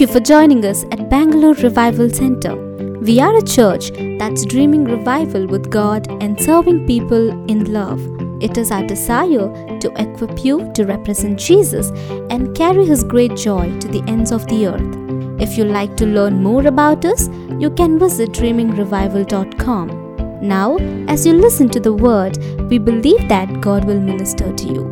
Thank you for joining us at Bangalore Revival Center. We are a church that's dreaming revival with God and serving people in love. It is our desire to equip you to represent Jesus and carry his great joy to the ends of the earth. If you'd like to learn more about us, you can visit dreamingrevival.com. Now, as you listen to the word, we believe that God will minister to you.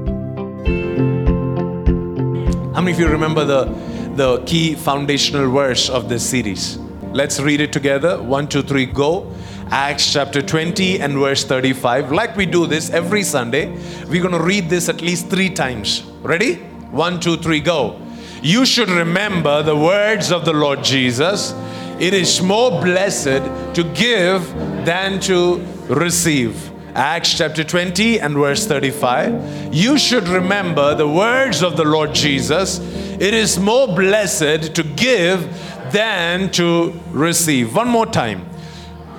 How many of you remember the, the key foundational verse of this series? Let's read it together. One, two, three, go. Acts chapter 20 and verse 35. Like we do this every Sunday, we're going to read this at least three times. Ready? One, two, three, go. You should remember the words of the Lord Jesus. It is more blessed to give than to receive. Acts chapter 20 and verse 35. You should remember the words of the Lord Jesus. It is more blessed to give than to receive. One more time.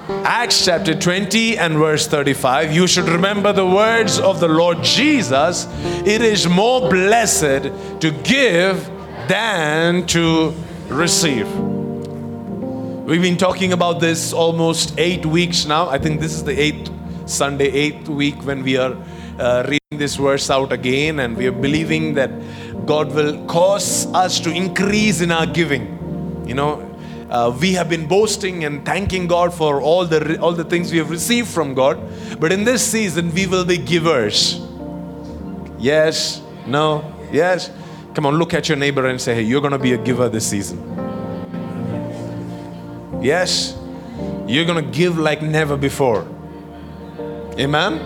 Acts chapter 20 and verse 35. You should remember the words of the Lord Jesus. It is more blessed to give than to receive. We've been talking about this almost eight weeks now. I think this is the eighth Sunday, eighth week when we are uh, reading this verse out again, and we are believing that God will cause us to increase in our giving. You know, uh, we have been boasting and thanking God for all the all the things we have received from God, but in this season we will be givers. Yes, no, yes. Come on, look at your neighbor and say, "Hey, you're going to be a giver this season." Yes, you're going to give like never before. Amen.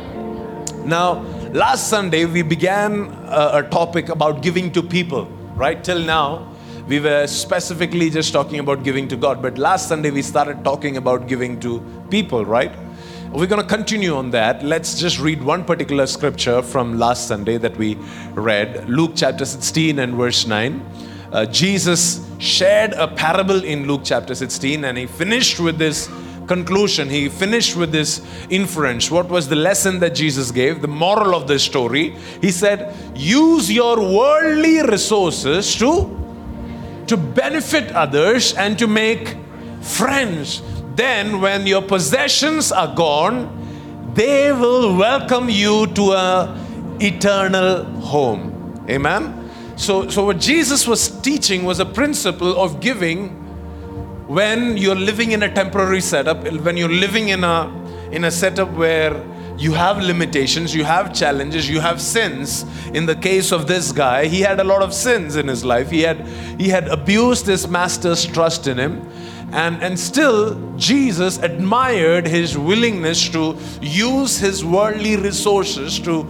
Now, last Sunday we began a, a topic about giving to people. Right till now, we were specifically just talking about giving to God. But last Sunday we started talking about giving to people, right? We're going to continue on that. Let's just read one particular scripture from last Sunday that we read Luke chapter 16 and verse 9. Uh, Jesus shared a parable in Luke chapter 16 and he finished with this conclusion. He finished with this inference. What was the lesson that Jesus gave? The moral of the story. He said, Use your worldly resources to to benefit others and to make friends. Then, when your possessions are gone, they will welcome you to a eternal home. Amen. So, so what Jesus was teaching was a principle of giving when you're living in a temporary setup, when you're living in a in a setup where you have limitations, you have challenges, you have sins. In the case of this guy, he had a lot of sins in his life. He had he had abused his master's trust in him. And, and still, Jesus admired his willingness to use his worldly resources to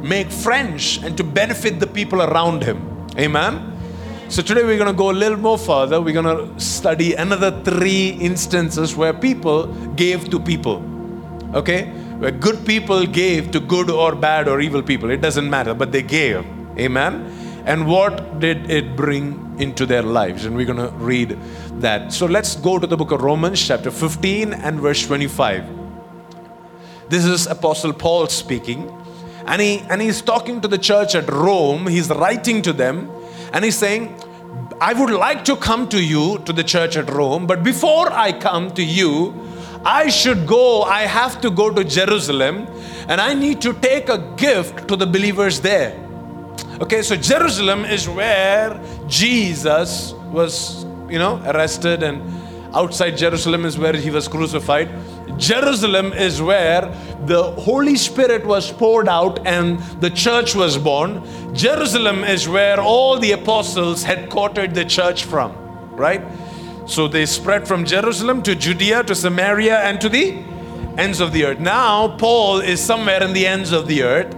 make friends and to benefit the people around him. Amen. So today we're going to go a little more further. We're going to study another three instances where people gave to people. Okay? Where good people gave to good or bad or evil people. It doesn't matter, but they gave. Amen. And what did it bring into their lives? And we're going to read that. So let's go to the book of Romans, chapter 15 and verse 25. This is Apostle Paul speaking. And, he, and he's talking to the church at Rome. He's writing to them. And he's saying, I would like to come to you, to the church at Rome, but before I come to you, I should go, I have to go to Jerusalem, and I need to take a gift to the believers there. Okay, so Jerusalem is where Jesus was, you know, arrested, and outside Jerusalem is where he was crucified. Jerusalem is where the Holy Spirit was poured out and the church was born. Jerusalem is where all the apostles headquartered the church from, right? So they spread from Jerusalem to Judea to Samaria and to the ends of the earth. Now, Paul is somewhere in the ends of the earth,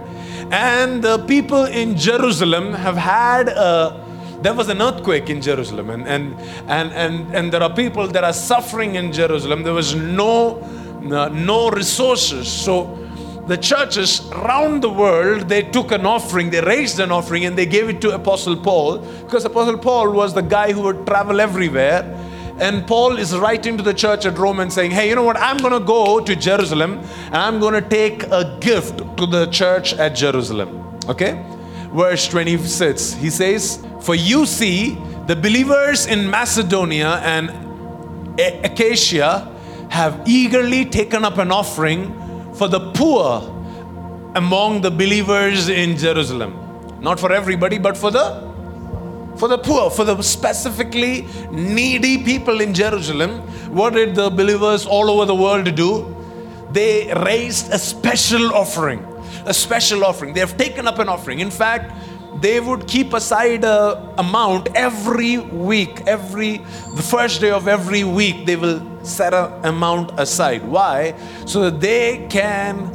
and the people in Jerusalem have had a there was an earthquake in Jerusalem, and, and, and, and, and there are people that are suffering in Jerusalem. There was no, no, no resources. So the churches around the world they took an offering they raised an offering and they gave it to apostle paul because apostle paul was the guy who would travel everywhere and paul is writing to the church at rome and saying hey you know what i'm going to go to jerusalem and i'm going to take a gift to the church at jerusalem okay verse 26 he says for you see the believers in Macedonia and A- Achaia have eagerly taken up an offering for the poor among the believers in Jerusalem. Not for everybody, but for the for the poor, for the specifically needy people in Jerusalem. What did the believers all over the world do? They raised a special offering. A special offering. They have taken up an offering. In fact, they would keep aside a amount every week every the first day of every week they will set an amount aside why so that they can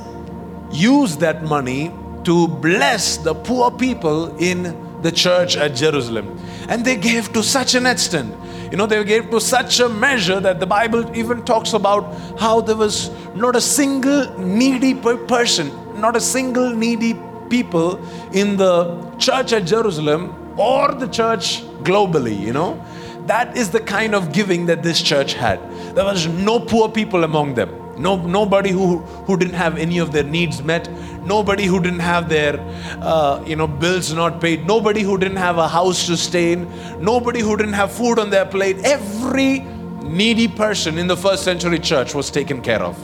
use that money to bless the poor people in the church at Jerusalem. And they gave to such an extent. You know, they gave to such a measure that the Bible even talks about how there was not a single needy person, not a single needy people in the church at Jerusalem or the church globally, you know. That is the kind of giving that this church had. There was no poor people among them. No, nobody who, who didn't have any of their needs met. Nobody who didn't have their, uh, you know, bills not paid. Nobody who didn't have a house to stay in. Nobody who didn't have food on their plate. Every needy person in the first century church was taken care of.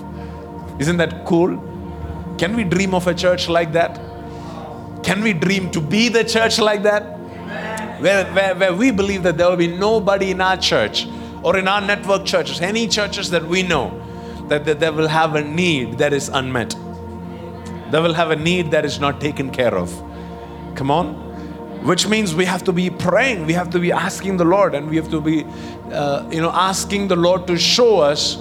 Isn't that cool? Can we dream of a church like that? Can we dream to be the church like that? Where, where, where we believe that there will be nobody in our church or in our network churches, any churches that we know, that, that they will have a need that is unmet. They will have a need that is not taken care of. Come on. Which means we have to be praying, we have to be asking the Lord, and we have to be, uh, you know, asking the Lord to show us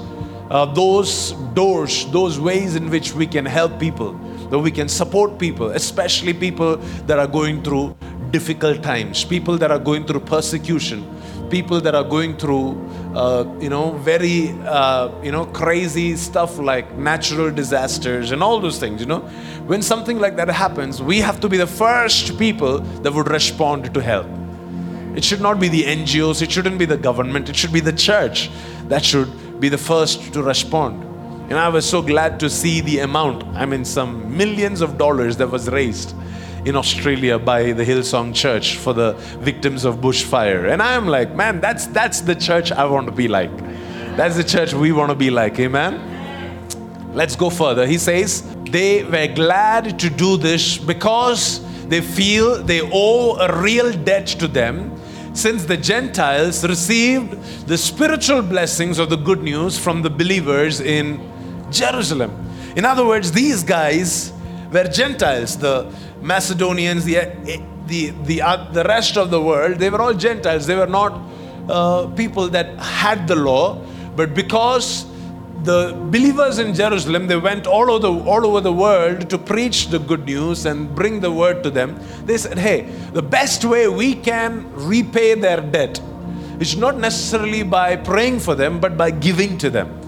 uh, those doors, those ways in which we can help people, that we can support people, especially people that are going through difficult times, people that are going through persecution, people that are going through, uh, you know, very, uh, you know, crazy stuff like natural disasters and all those things, you know. When something like that happens, we have to be the first people that would respond to help. It should not be the NGOs, it shouldn't be the government, it should be the church that should be the first to respond. And I was so glad to see the amount, I mean, some millions of dollars that was raised in Australia by the Hillsong Church for the victims of bushfire. And I am like, man, that's that's the church I want to be like. That's the church we want to be like. Amen. Let's go further. He says, they were glad to do this because they feel they owe a real debt to them since the Gentiles received the spiritual blessings of the good news from the believers in Jerusalem. In other words, these guys were Gentiles, the Macedonians, the, the, the, uh, the rest of the world, they were all Gentiles. They were not uh, people that had the law, but because the believers in Jerusalem, they went all over, the, all over the world to preach the good news and bring the word to them. They said, hey, the best way we can repay their debt is not necessarily by praying for them, but by giving to them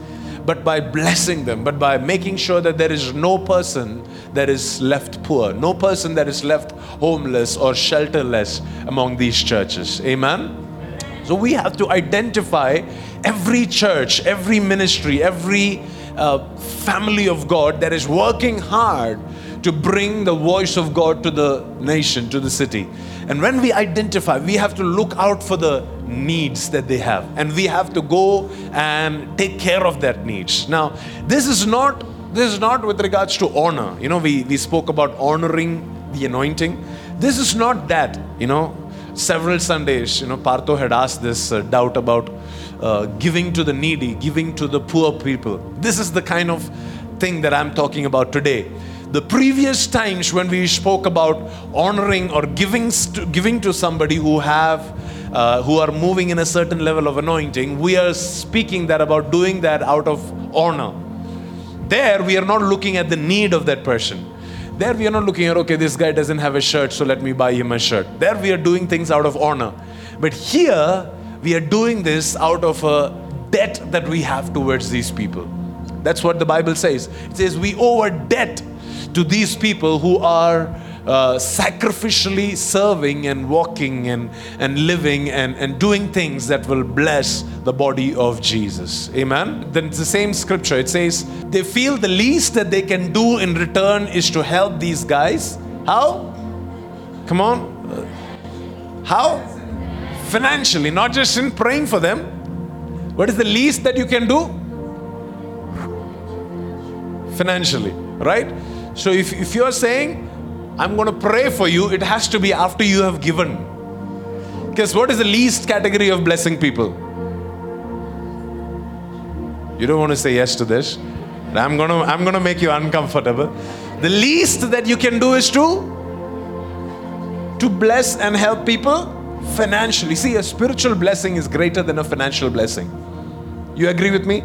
but by blessing them, but by making sure that there is no person that is left poor, no person that is left homeless or shelterless among these churches. Amen? So we have to identify every church, every ministry, every uh, family of God that is working hard to bring the voice of God to the nation, to the city. And when we identify, we have to look out for the needs that they have. And we have to go and take care of that needs. Now, this is not this is not with regards to honor. You know, we, we spoke about honoring the anointing. This is not that, you know. Several Sundays, you know, Partho had asked this uh, doubt about uh, giving to the needy, giving to the poor people. This is the kind of thing that I'm talking about today. The previous times when we spoke about honoring or giving to, giving to somebody who have uh, who are moving in a certain level of anointing we are speaking that about doing that out of honor. There we are not looking at the need of that person there we are not looking at okay this guy doesn't have a shirt so let me buy him a shirt. There we are doing things out of honor. But here we are doing this out of a debt that we have towards these people. That's what the bible says. It says we owe a debt to these people who are uh, sacrificially serving and walking and, and living and, and doing things that will bless the body of Jesus. Amen. Then it's the same scripture. It says, they feel the least that they can do in return is to help these guys. How? Come on. How? Financially, not just in praying for them. What is the least that you can do? Financially, right? So if, if you're saying, I'm going to pray for you, it has to be after you have given. Because what is the least category of blessing people? You don't want to say yes to this. I'm going to I'm going to make you uncomfortable. The least that you can do is to to bless and help people financially. See, a spiritual blessing is greater than a financial blessing. You agree with me?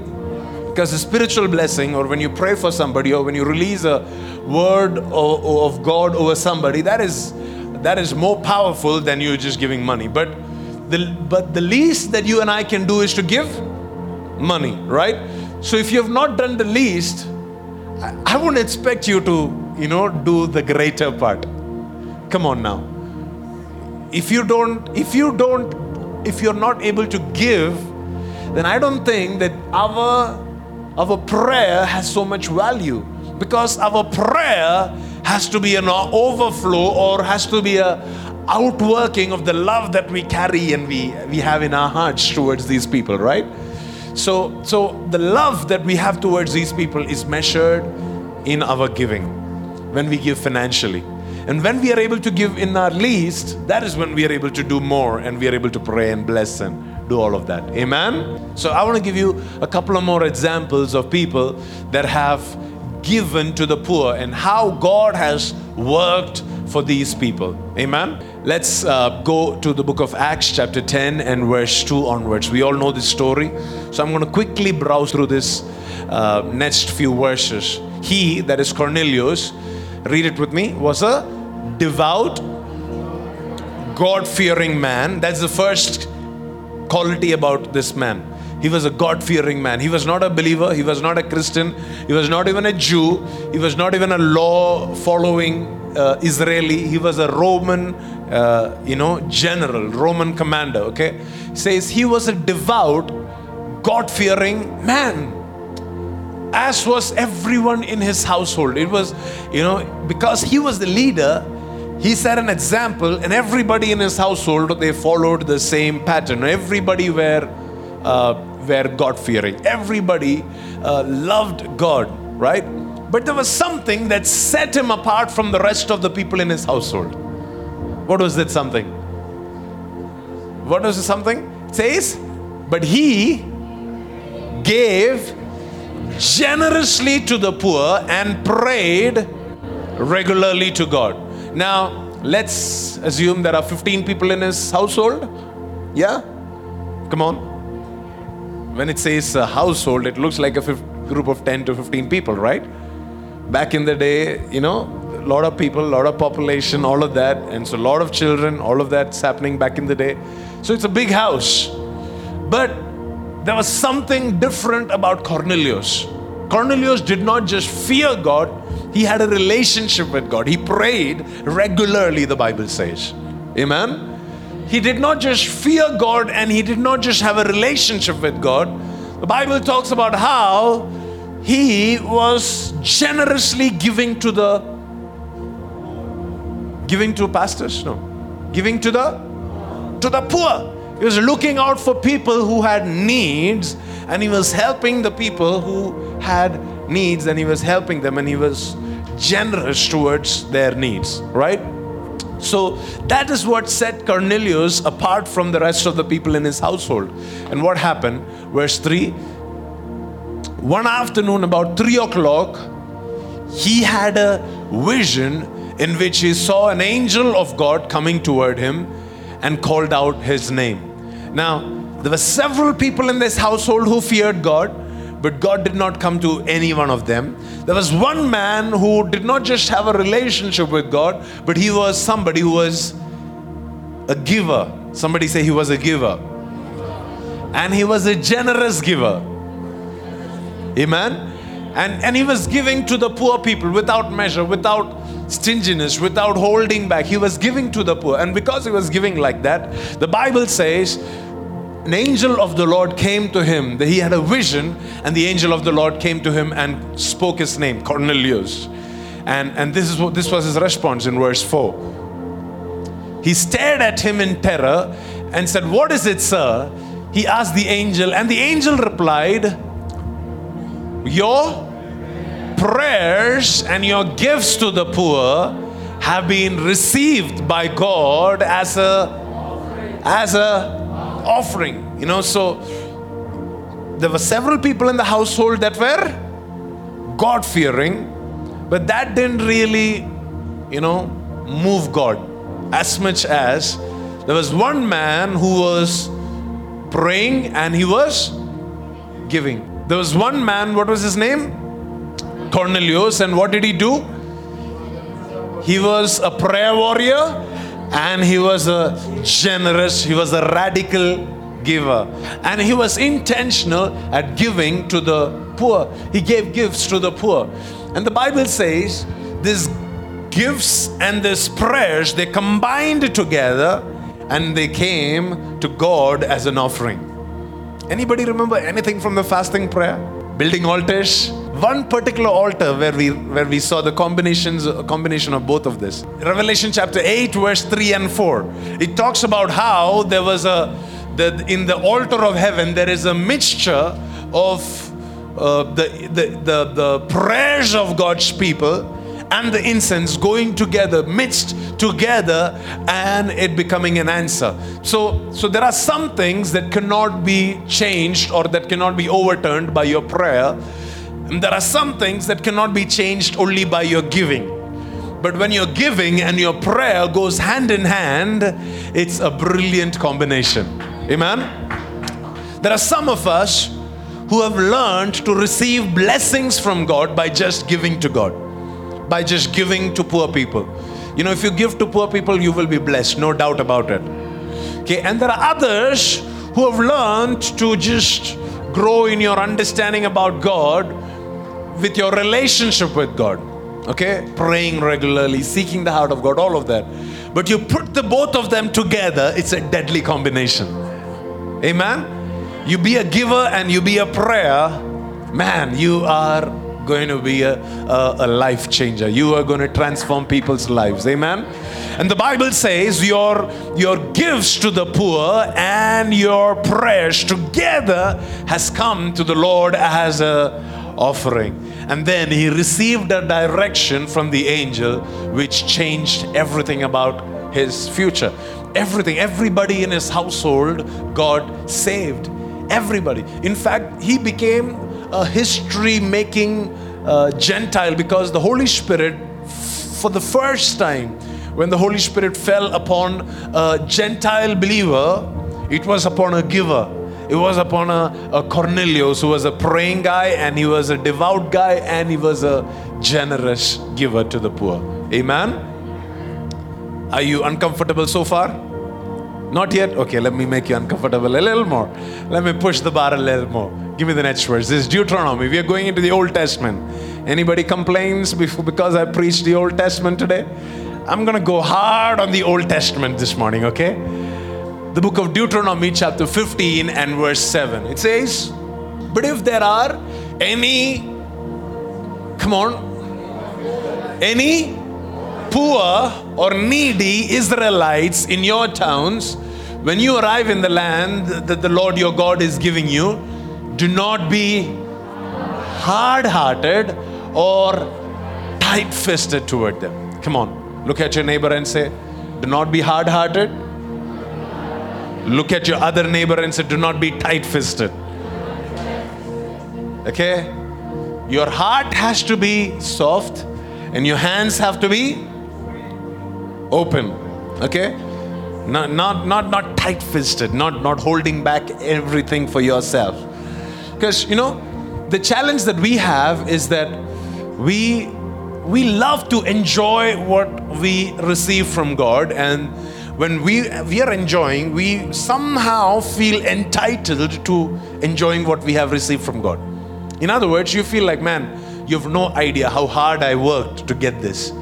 Because a spiritual blessing, or when you pray for somebody, or when you release a word of God over somebody, that is that is more powerful than you just giving money. But the but the least that you and I can do is to give money, right? So if you have not done the least, I, I wouldn't expect you to, you know, do the greater part. Come on now. If you don't, if you don't, if you're not able to give, then I don't think that our our prayer has so much value because our prayer has to be an overflow or has to be a outworking of the love that we carry and we, we have in our hearts towards these people, right? So, so the love that we have towards these people is measured in our giving when we give financially. And when we are able to give in our least, that is when we are able to do more and we are able to pray and bless and do all of that. Amen? So I want to give you a couple of more examples of people that have given to the poor and how God has worked for these people. Amen? Let's uh, go to the book of Acts, chapter 10, and verse 2 onwards. We all know this story. So I'm going to quickly browse through this uh, next few verses. He, that is Cornelius, read it with me, was a devout, God fearing man. That's the first quality about this man. He was a God fearing man. He was not a believer. He was not a Christian. He was not even a Jew. He was not even a law following uh, Israeli. He was a Roman, uh, you know, general, Roman commander. Okay. Says he was a devout, God fearing man. As was everyone in his household. It was, you know, because he was the leader, he set an example, and everybody in his household they followed the same pattern. Everybody were uh, were God fearing. Everybody uh, loved God, right? But there was something that set him apart from the rest of the people in his household. What was that something? What was it something? It says, but he gave generously to the poor and prayed regularly to God. Now, let's assume there are 15 people in his household. Yeah? Come on when it says a household, it looks like a group of 10 to 15 people, right? Back in the day, you know, a lot of people, a lot of population, all of that, and so a lot of children, all of that's happening back in the day. So it's a big house. But there was something different about Cornelius. Cornelius did not just fear God, he had a relationship with God. He prayed regularly, the Bible says. Amen? he did not just fear God and he did not just have a relationship with God. The Bible talks about how he was generously giving to the giving to pastors no giving to the to the poor he was looking out for people who had needs and he was helping the people who had needs and he was helping them and he was generous towards their needs right so that is what set Cornelius apart from the rest of the people in his household. And what happened? Verse 3 One afternoon, about 3 o'clock, he had a vision in which he saw an angel of God coming toward him and called out his name. Now, there were several people in this household who feared God but God did not come to any one of them. There was one man who did not just have a relationship with God, but he was somebody who was a giver. Somebody say he was a giver. And he was a generous giver. Amen. And, and he was giving to the poor people without measure, without stinginess, without holding back. He was giving to the poor. And because he was giving like that, the Bible says an angel of the Lord came to him. That he had a vision, and the angel of the Lord came to him and spoke his name, Cornelius. And, and this, is what, this was his response in verse 4. He stared at him in terror and said, What is it, sir? He asked the angel, and the angel replied, Your prayers and your gifts to the poor have been received by God as a as a offering. You know, so there were several people in the household that were God fearing, but that didn't really, you know, move God as much as there was one man who was praying and he was giving. There was one man, what was his name? Cornelius, and what did he do? He was a prayer warrior and he was a generous, he was a radical giver. And he was intentional at giving to the poor. He gave gifts to the poor. And the Bible says these gifts and these prayers they combined together and they came to God as an offering. Anybody remember anything from the fasting prayer? Building altars? One particular altar where we where we saw the combinations combination of both of this. Revelation chapter 8, verse 3 and 4. It talks about how there was a that in the altar of heaven there is a mixture of uh, the, the, the, the prayers of God's people and the incense going together, mixed together, and it becoming an answer. So, so there are some things that cannot be changed or that cannot be overturned by your prayer. And there are some things that cannot be changed only by your giving. But when you're giving and your prayer goes hand in hand, it's a brilliant combination. Amen? There are some of us who have learned to receive blessings from God by just giving to God by just giving to poor people. You know, if you give to poor people, you will be blessed, no doubt about it. Okay, and there are others who have learned to just grow in your understanding about God with your relationship with God. Okay, praying regularly, seeking the heart of God, all of that. But you put the both of them together, it's a deadly combination. Amen. You be a giver and you be a prayer, man, you are going to be a, a, a life changer. You are going to transform people's lives. Amen. And the Bible says your, your gifts to the poor and your prayers together has come to the Lord as a offering. And then he received a direction from the angel which changed everything about his future. Everything, everybody in his household, God saved. Everybody. In fact, he became a history making uh, Gentile because the Holy Spirit, for the first time, when the Holy Spirit fell upon a Gentile believer, it was upon a giver. It was upon a, a Cornelius who was a praying guy and he was a devout guy and he was a generous giver to the poor. Amen. Are you uncomfortable so far? Not yet? Okay, let me make you uncomfortable a little more. Let me push the bar a little more. Give me the next verse. This is Deuteronomy. We are going into the Old Testament. Anybody complains because I preached the Old Testament today? I'm going to go hard on the Old Testament this morning, okay? The book of Deuteronomy, chapter 15 and verse 7. It says, But if there are any, come on, any poor or needy Israelites in your towns, when you arrive in the land that the Lord your God is giving you, do not be hard hearted or tight fisted toward them. Come on, look at your neighbor and say, Do not be hard hearted. Look at your other neighbor and say, Do not be tight fisted. Okay? Your heart has to be soft and your hands have to be open okay not not not, not tight fisted not not holding back everything for yourself because you know the challenge that we have is that we we love to enjoy what we receive from god and when we we are enjoying we somehow feel entitled to enjoying what we have received from god in other words you feel like man you have no idea how hard i worked to get this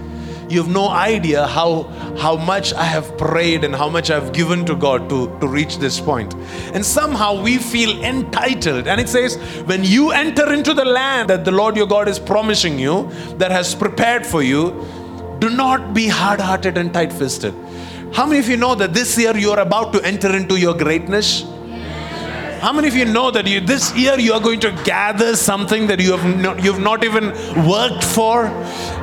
you have no idea how how much I have prayed and how much I've given to God to, to reach this point. And somehow we feel entitled. And it says, when you enter into the land that the Lord your God is promising you, that has prepared for you, Do not be hard hearted and tight fisted. How many of you know that this year you are about to enter into your greatness? How many of you know that you, this year you are going to gather something that you have not, you've not even worked for?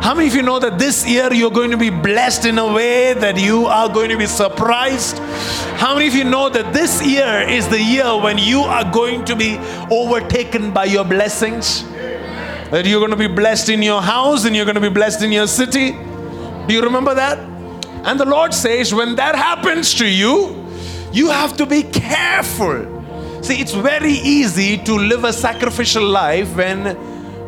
How many of you know that this year you're going to be blessed in a way that you are going to be surprised? How many of you know that this year is the year when you are going to be overtaken by your blessings? That you're going to be blessed in your house and you're going to be blessed in your city? Do you remember that? And the Lord says, when that happens to you, you have to be careful See, it's very easy to live a sacrificial life when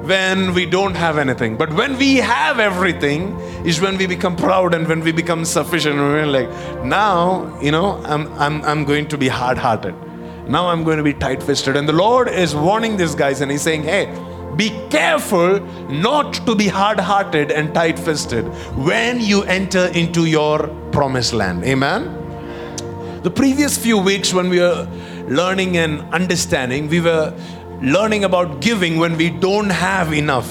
when we don't have anything. But when we have everything is when we become proud and when we become sufficient. We're like, now, you know, I'm, I'm, I'm going to be hard hearted. Now I'm going to be tight fisted. And the Lord is warning these guys and He's saying, hey, be careful not to be hard hearted and tight fisted when you enter into your promised land. Amen. The previous few weeks, when we were learning and understanding. We were learning about giving when we don't have enough,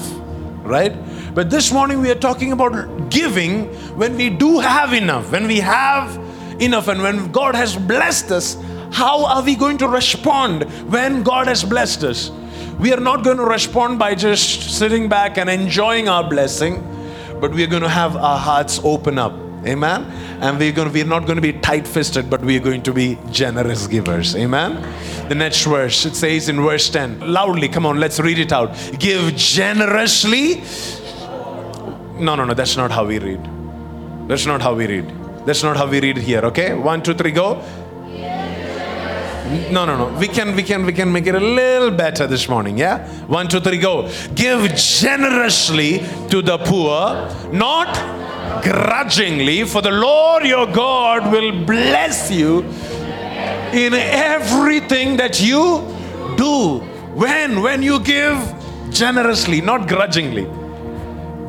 right? But this morning we are talking about giving when we do have enough, when we have enough, and when God has blessed us. How are we going to respond when God has blessed us? We are not going to respond by just sitting back and enjoying our blessing, but we are going to have our hearts open up Amen. And we're going to, we're not going to be tight-fisted, but we're going to be generous givers. Amen. The next verse, it says in verse 10, loudly, come on, let's read it out. Give generously. No, no, no, that's not how we read. That's not how we read. That's not how we read here. Okay? One, two, three, go. No, no, no. We can, we can, we can make it a little better this morning. Yeah. One, two, three, go. Give generously to the poor, not grudgingly, for the Lord your God will bless you in everything that you do. When? When you give generously, not grudgingly.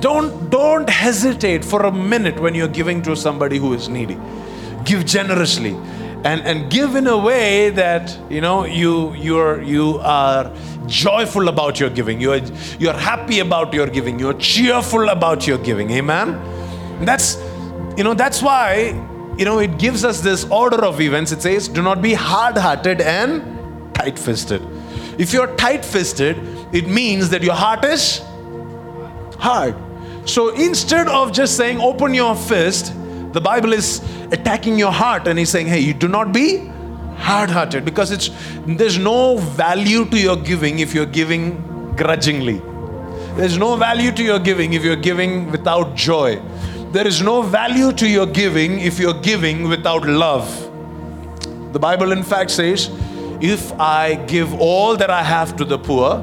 Don't, don't hesitate for a minute when you're giving to somebody who is needy. Give generously and, and give in a way that you know you you're you are joyful about your giving. You're you're happy about your giving. You're cheerful about your giving. Amen. That's, you know, that's why, you know, it gives us this order of events. It says, do not be hard hearted and tight fisted. If you're tight fisted, it means that your heart is hard. So instead of just saying, open your fist, the Bible is attacking your heart and he's saying, hey, you do not be hard hearted because it's there's no value to your giving if you're giving grudgingly. There's no value to your giving if you're giving without joy. There is no value to your giving if you're giving without love. The Bible, in fact, says, If I give all that I have to the poor,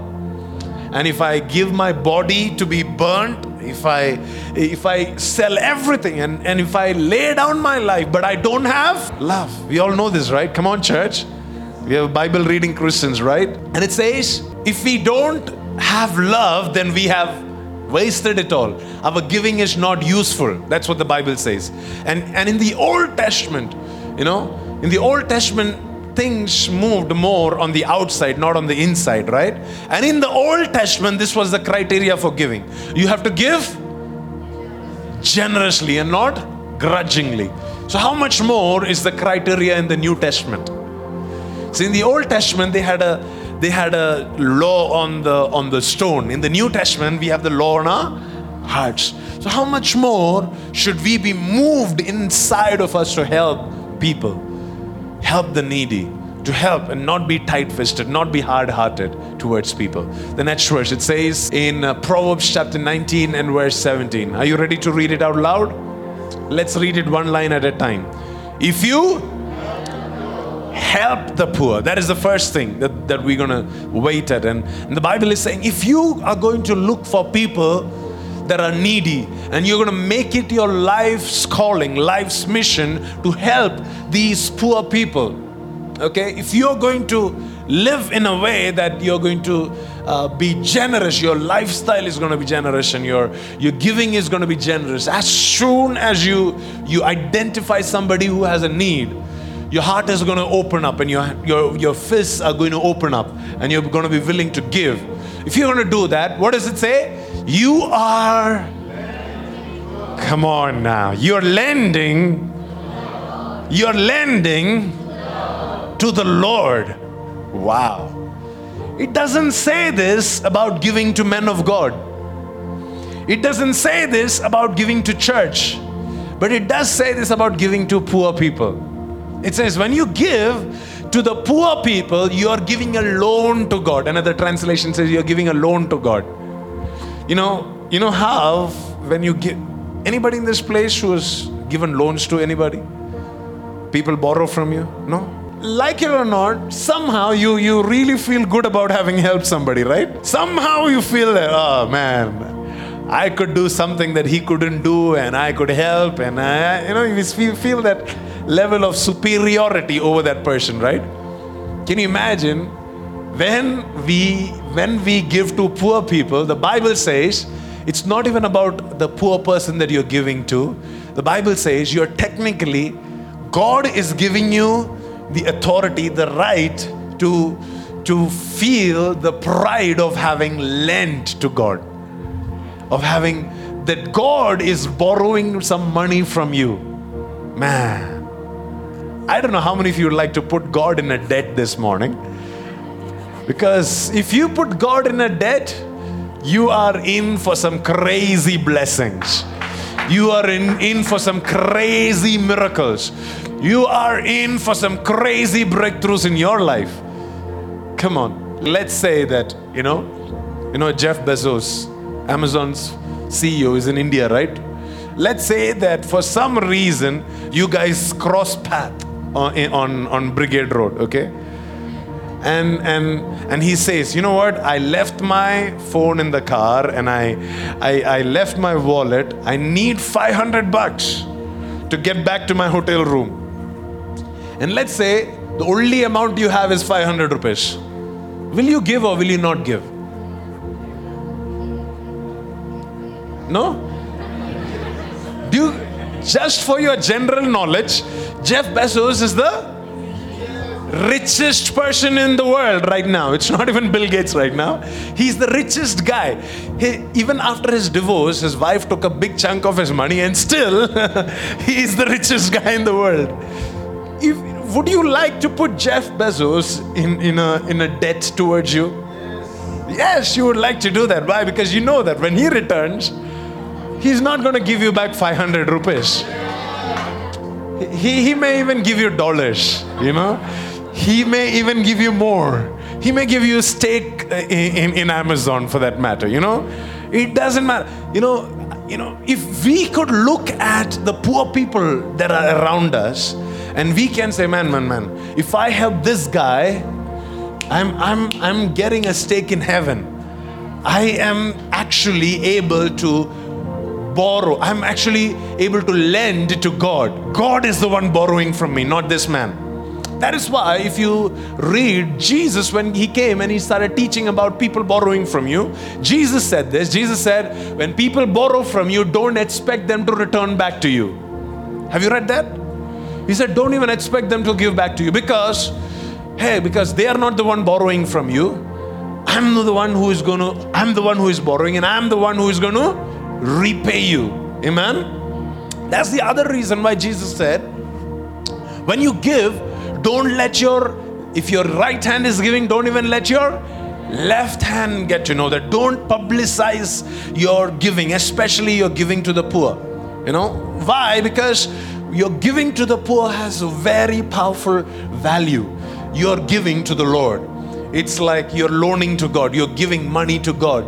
and if I give my body to be burnt, if I if I sell everything and, and if I lay down my life, but I don't have love. We all know this, right? Come on, church. We have Bible reading Christians, right? And it says, if we don't have love, then we have wasted it all. Our giving is not useful. That's what the Bible says. And, and in the Old Testament, you know, in the Old Testament, things moved more on the outside, not on the inside, right? And in the Old Testament, this was the criteria for giving. You have to give generously and not grudgingly. So, how much more is the criteria in the New Testament? See, in the Old Testament, they had a they had a law on the on the stone. In the New Testament, we have the law on our hearts. So how much more should we be moved inside of us to help people, help the needy, to help and not be tight-fisted, not be hard-hearted towards people. The next verse it says in uh, Proverbs chapter 19 and verse 17. Are you ready to read it out loud? Let's read it one line at a time. If you help the poor. That is the first thing that, that we're going to wait at. And, and the Bible is saying if you are going to look for people that are needy and you're going to make it your life's calling, life's mission to help these poor people, okay, if you're going to live in a way that you're going to uh, be generous your lifestyle is going to be generous and your your giving is going to be generous as soon as you you identify somebody who has a need your heart is going to open up and your, your, your fists are going to open up and you're going to be willing to give. If you're going to do that, what does it say? You are Come on now. You're lending. You're lending to the Lord. Wow. It doesn't say this about giving to men of God. It doesn't say this about giving to church. But it does say this about giving to poor people. It says, when you give to the poor people, you are giving a loan to God. Another translation says you're giving a loan to God. You know, you know how when you give anybody in this place who has given loans to anybody? People borrow from you? No? Like it or not, somehow you, you really feel good about having helped somebody, right? Somehow you feel that, oh man, I could do something that he couldn't do, and I could help, and I, you know, you feel, feel that level of superiority over that person, right? Can you imagine when we when we give to poor people? The Bible says it's not even about the poor person that you're giving to. The Bible says you're technically God is giving you the authority, the right to to feel the pride of having lent to God of having that God is borrowing some money from you. Man, I don't know how many of you would like to put God in a debt this morning. Because if you put God in a debt, you are in for some crazy blessings. You are in, in for some crazy miracles. You are in for some crazy breakthroughs in your life. Come on. Let's say that, you know, you know, Jeff Bezos, Amazon's CEO is in India, right? Let's say that for some reason you guys cross path on, on, on Brigade Road, okay? And, and, and he says, you know what? I left my phone in the car and I, I, I left my wallet. I need 500 bucks to get back to my hotel room. And let's say the only amount you have is 500 rupees. Will you give or will you not give? No? Do you, just for your general knowledge, Jeff Bezos is the richest person in the world right now. It's not even Bill Gates right now. He's the richest guy. He, even after his divorce, his wife took a big chunk of his money, and still, he's the richest guy in the world. If, would you like to put Jeff Bezos in, in, a, in a debt towards you? Yes, you would like to do that. Why? Because you know that when he returns, he's not going to give you back 500 rupees. He, he may even give you dollars, you know. He may even give you more. He may give you a stake uh, in, in, in Amazon for that matter, you know. It doesn't matter. You know, you know, if we could look at the poor people that are around us and we can say, man, man, man, if I help this guy, I'm, I'm, I'm getting a stake in heaven. I am actually able to borrow. I'm actually able to lend to God. God is the one borrowing from me, not this man. That is why, if you read Jesus, when he came and he started teaching about people borrowing from you, Jesus said this. Jesus said, When people borrow from you, don't expect them to return back to you. Have you read that? He said, Don't even expect them to give back to you because, hey, because they are not the one borrowing from you. I'm the one who is going to, I'm the one who is borrowing, and I'm the one who is going to repay you. Amen? That's the other reason why Jesus said, when you give, don't let your, if your right hand is giving, don't even let your left hand get to know that. Don't publicize your giving, especially your giving to the poor. You know, why? Because your giving to the poor has a very powerful value. You're giving to the Lord. It's like you're loaning to God, you're giving money to God.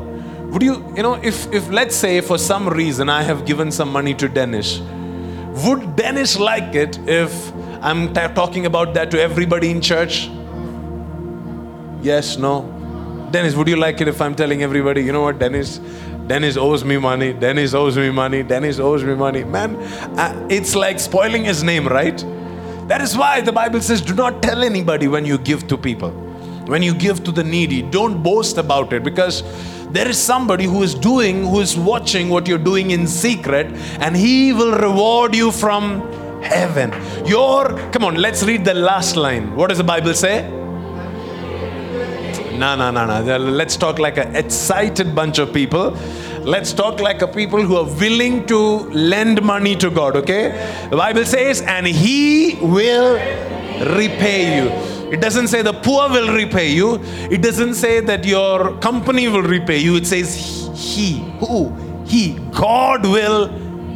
Would you, you know, if, if let's say for some reason I have given some money to Dennis, would Dennis like it if I'm t- talking about that to everybody in church? Yes, no. Dennis, would you like it if I'm telling everybody, you know what, Dennis, Dennis owes me money, Dennis owes me money, Dennis owes me money. Man, uh, it's like spoiling his name, right? That is why the Bible says, do not tell anybody when you give to people. When you give to the needy, don't boast about it because there is somebody who is doing, who is watching what you're doing in secret, and he will reward you from heaven. Your, come on, let's read the last line. What does the Bible say? No, no, no, no. Let's talk like an excited bunch of people. Let's talk like a people who are willing to lend money to God, okay? The Bible says, and He will repay you. It doesn't say the poor will repay you. It doesn't say that your company will repay you. It says He. Who? He. God will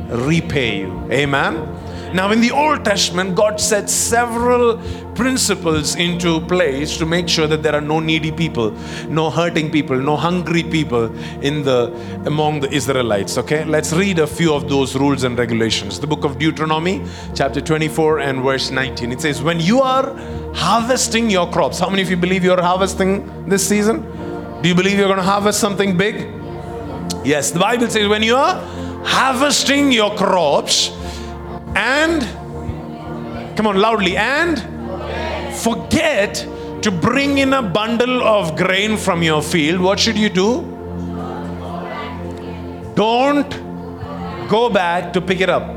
repay you. Amen. Now, in the Old Testament, God set several principles into place to make sure that there are no needy people, no hurting people, no hungry people in the among the Israelites. Okay, let's read a few of those rules and regulations. The book of Deuteronomy, chapter 24 and verse 19. It says, When you are harvesting your crops, how many of you believe you're harvesting this season? Do you believe you're going to harvest something big? Yes, the Bible says, when you are harvesting your crops, and come on loudly and forget to bring in a bundle of grain from your field. What should you do? Don't go back to pick it up.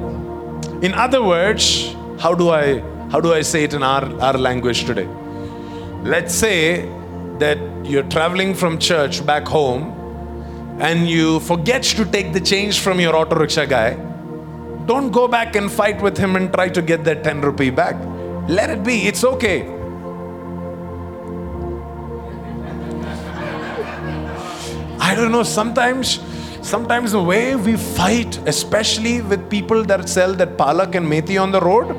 In other words how do i how do i say it in our, our language today? Let's say that you're traveling from church back home and you forget to take the change from your auto rickshaw guy don't go back and fight with him and try to get that 10 rupee back. Let it be, it's okay. I don't know, sometimes sometimes the way we fight, especially with people that sell that palak and methi on the road,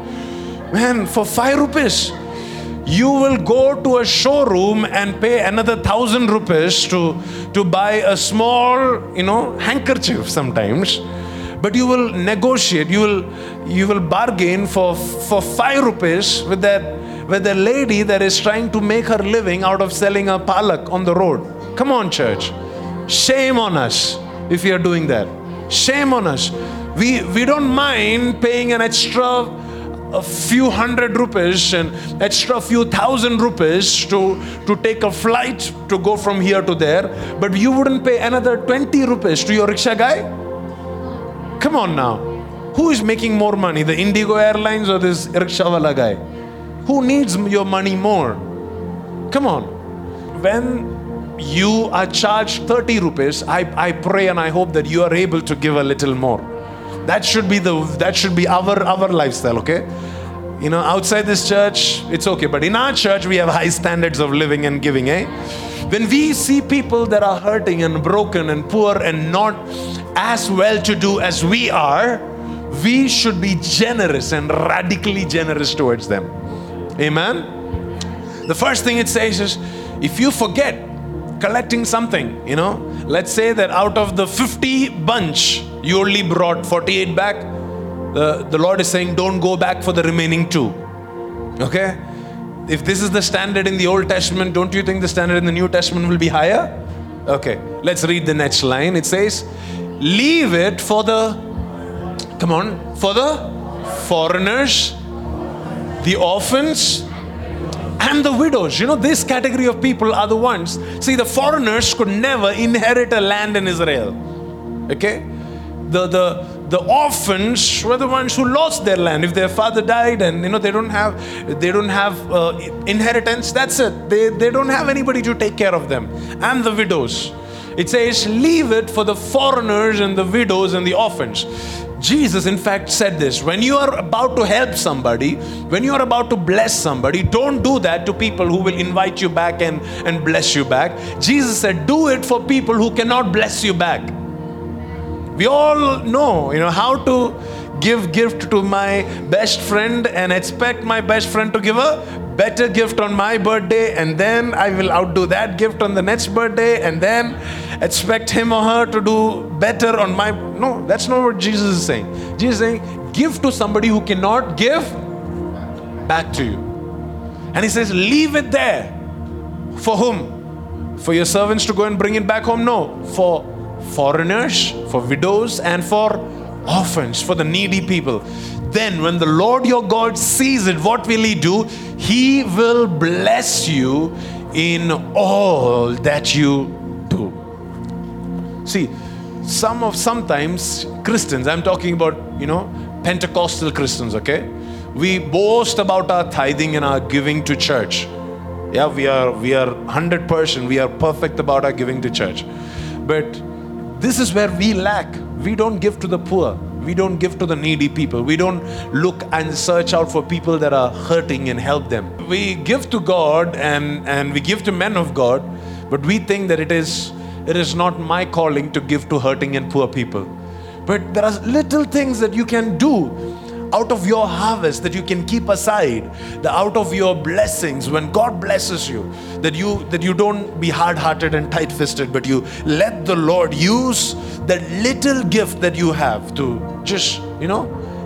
man, for five rupees, you will go to a showroom and pay another thousand rupees to, to buy a small, you know, handkerchief sometimes but you will negotiate you will you will bargain for for 5 rupees with that with the lady that is trying to make her living out of selling a palak on the road. Come on church. Shame on us if we are doing that. Shame on us. We we don't mind paying an extra a few hundred rupees and extra few thousand rupees to, to take a flight to go from here to there, but you wouldn't pay another 20 rupees to your rickshaw guy? Come on now. Who is making more money, the Indigo Airlines or this rickshawala guy? Who needs your money more? Come on. When you are charged 30 rupees, I, I pray and I hope that you are able to give a little more. That should be the that should be our our lifestyle, okay? You know, outside this church, it's okay, but in our church, we have high standards of living and giving, eh? When we see people that are hurting and broken and poor and not as well to do as we are, we should be generous and radically generous towards them. Amen. The first thing it says is if you forget collecting something, you know, let's say that out of the 50 bunch, you only brought 48 back. The, the Lord is saying, don't go back for the remaining two. Okay? If this is the standard in the Old Testament, don't you think the standard in the New Testament will be higher? Okay, let's read the next line. It says, Leave it for the, come on, for the foreigners, the orphans, and the widows. You know, this category of people are the ones. See, the foreigners could never inherit a land in Israel. Okay? The, the, the orphans were the ones who lost their land. If their father died and you know they don't have they don't have uh, inheritance that's it. They, they don't have anybody to take care of them. And the widows. It says leave it for the foreigners and the widows and the orphans. Jesus in fact said this when you are about to help somebody when you are about to bless somebody don't do that to people who will invite you back and, and bless you back. Jesus said do it for people who cannot bless you back we all know, you know, how to give gift to my best friend and expect my best friend to give a better gift on my birthday and then I will outdo that gift on the next birthday and then expect him or her to do better on my no that's not what Jesus is saying. Jesus is saying give to somebody who cannot give back to you. And he says leave it there. For whom? For your servants to go and bring it back home? No. For foreigners, for widows, and for orphans, for the needy people. Then, when the Lord your God sees it, what will He do? He will bless you in all that you do. See, some of sometimes Christians, I'm talking about, you know, Pentecostal Christians, okay? We boast about our tithing and our giving to church. Yeah, we are we are 100% we are perfect about our giving to church. But this is where we lack. We don't give to the poor. We don't give to the needy people. We don't look and search out for people that are hurting and help them. We give to God and, and we give to men of God, but we think that it is it is not my calling to give to hurting and poor people. But there are little things that you can do out of your harvest that you can keep aside the out of your blessings when god blesses you that you that you don't be hard-hearted and tight-fisted but you let the lord use that little gift that you have to just you know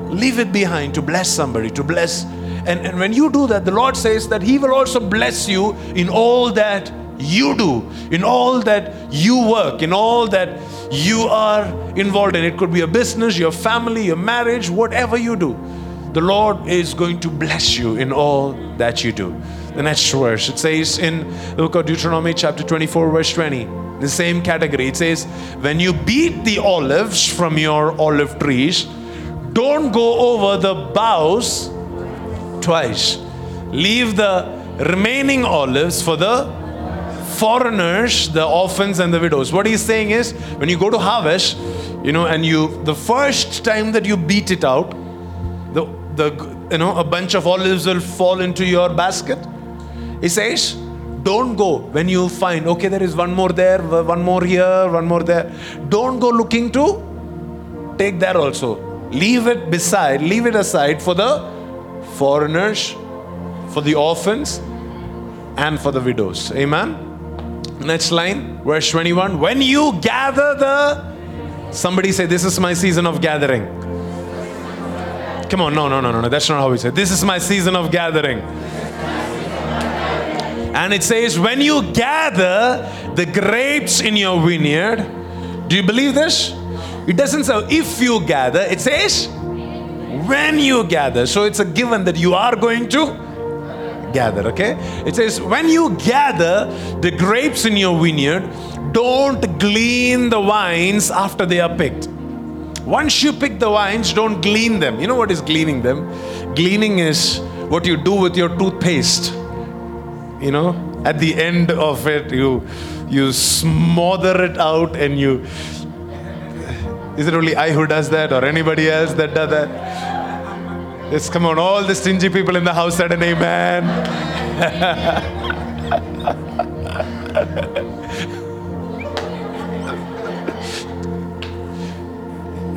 leave it behind to bless somebody to bless. And, and when you do that the lord says that he will also bless you in all that you do, in all that you work, in all that you are involved in. It could be a business, your family, your marriage, whatever you do. The Lord is going to bless you in all that you do. The next verse, it says in the book of Deuteronomy, chapter 24, verse 20, the same category. It says, When you beat the olives from your olive trees, don't go over the boughs twice. Leave the remaining olives for the foreigners, the orphans and the widows. What he's saying is, when you go to harvest, you know, and you, the first time that you beat it out, the, the, you know, a bunch of olives will fall into your basket. He says, don't go when you find, okay, there is one more there, one more here, one more there. Don't go looking to take that also. Leave it beside, leave it aside for the foreigners, for the orphans, and for the widows. Amen. Next line, verse 21. When you gather the, somebody say, This is my season of gathering. Come on, no, no, no, no, no. That's not how we say. This is my season of gathering. And it says, when you gather the grapes in your vineyard, do you believe this? It doesn't say if you gather, it says when you gather. So it's a given that you are going to gather, okay? It says, when you gather the grapes in your vineyard, don't glean the vines after they are picked. Once you pick the vines, don't glean them. You know what is gleaning them? Gleaning is what you do with your toothpaste. You know, at the end of it, you you smother it out and you. Is it only I who does that, or anybody else that does that? Yes, come on, all the stingy people in the house said an amen.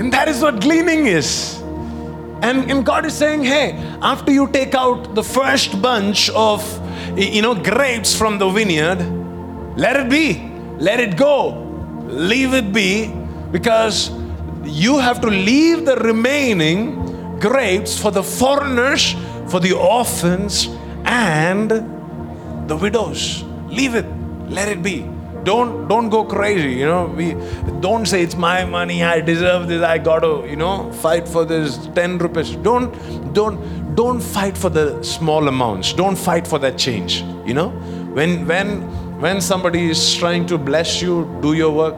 and that is what gleaning is. And, and God is saying, hey, after you take out the first bunch of you know grapes from the vineyard, let it be. Let it go. Leave it be because you have to leave the remaining grapes for the foreigners, for the orphans, and the widows. Leave it. Let it be. Don't don't go crazy. You know, we don't say it's my money. I deserve this. I got to you know fight for this ten rupees. Don't don't don't fight for the small amounts. Don't fight for that change. You know, when when when somebody is trying to bless you, do your work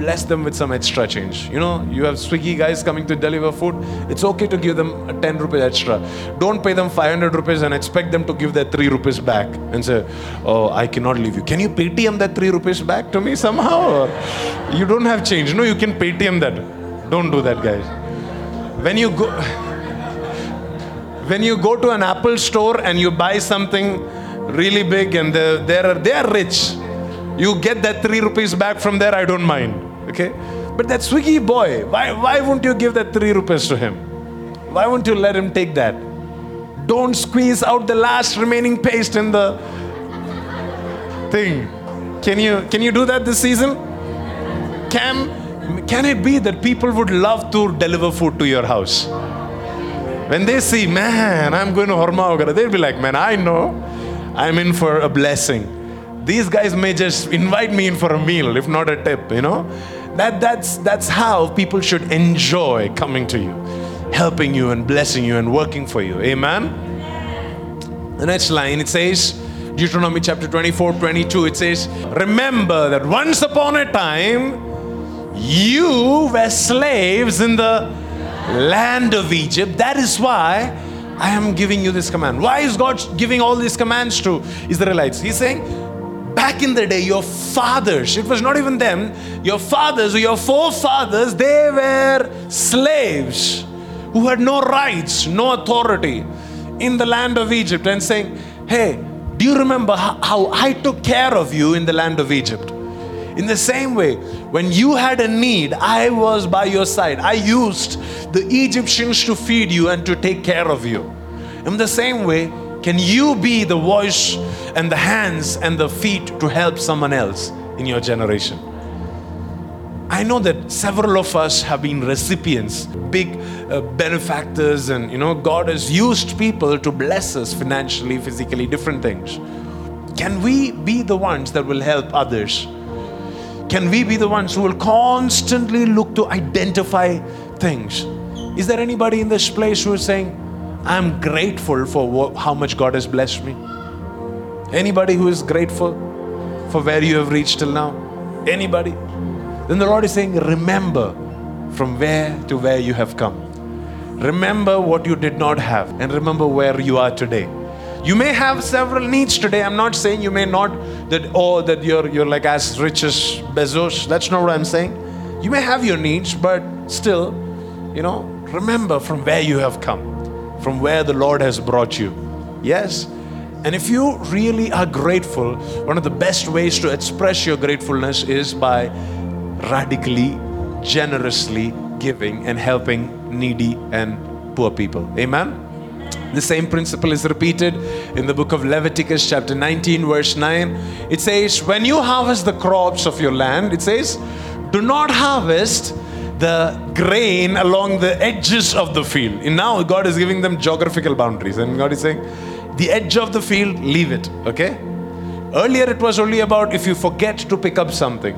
bless them with some extra change. You know, you have Swiggy guys coming to deliver food. It's okay to give them a 10 rupees extra. Don't pay them 500 rupees and expect them to give their 3 rupees back and say, Oh, I cannot leave you. Can you Paytm that 3 rupees back to me somehow? Or you don't have change. No, you can Paytm that. Don't do that, guys. When you go. When you go to an Apple store and you buy something really big and they're, they're, they're rich, you get that three rupees back from there, I don't mind. Okay? But that Swiggy boy, why, why won't you give that three rupees to him? Why won't you let him take that? Don't squeeze out the last remaining paste in the thing. Can you can you do that this season? Can can it be that people would love to deliver food to your house? When they see, man, I'm going to Horma they'll be like, man, I know I'm in for a blessing these guys may just invite me in for a meal, if not a tip, you know? That, that's, that's how people should enjoy coming to you, helping you and blessing you and working for you. Amen? The next line it says, Deuteronomy chapter 24, 22, it says, Remember that once upon a time you were slaves in the land of Egypt. That is why I am giving you this command. Why is God giving all these commands to Israelites? He's saying, back in the day, your fathers, it was not even them, your fathers or your forefathers, they were slaves who had no rights, no authority in the land of Egypt, and saying, Hey, do you remember how I took care of you in the land of Egypt? In the same way, when you had a need, I was by your side. I used the Egyptians to feed you and to take care of you. In the same way, can you be the voice and the hands and the feet to help someone else in your generation? I know that several of us have been recipients, big uh, benefactors, and you know, God has used people to bless us financially, physically, different things. Can we be the ones that will help others? Can we be the ones who will constantly look to identify things? Is there anybody in this place who is saying, I'm grateful for how much God has blessed me. Anybody who is grateful for where you have reached till now? Anybody? Then the Lord is saying, Remember from where to where you have come. Remember what you did not have, and remember where you are today. You may have several needs today. I'm not saying you may not that oh that you're you're like as rich as Bezos. That's not what I'm saying. You may have your needs, but still, you know, remember from where you have come from where the Lord has brought you. Yes? And if you really are grateful, one of the best ways to express your gratefulness is by radically, generously giving and helping needy and poor people. Amen? The same principle is repeated in the book of Leviticus, chapter 19, verse 9. It says, When you harvest the crops of your land, it says, do not harvest the grain along the edges of the field. And now God is giving them geographical boundaries. And God is saying, the edge of the field, leave it. Okay? Earlier it was only about if you forget to pick up something.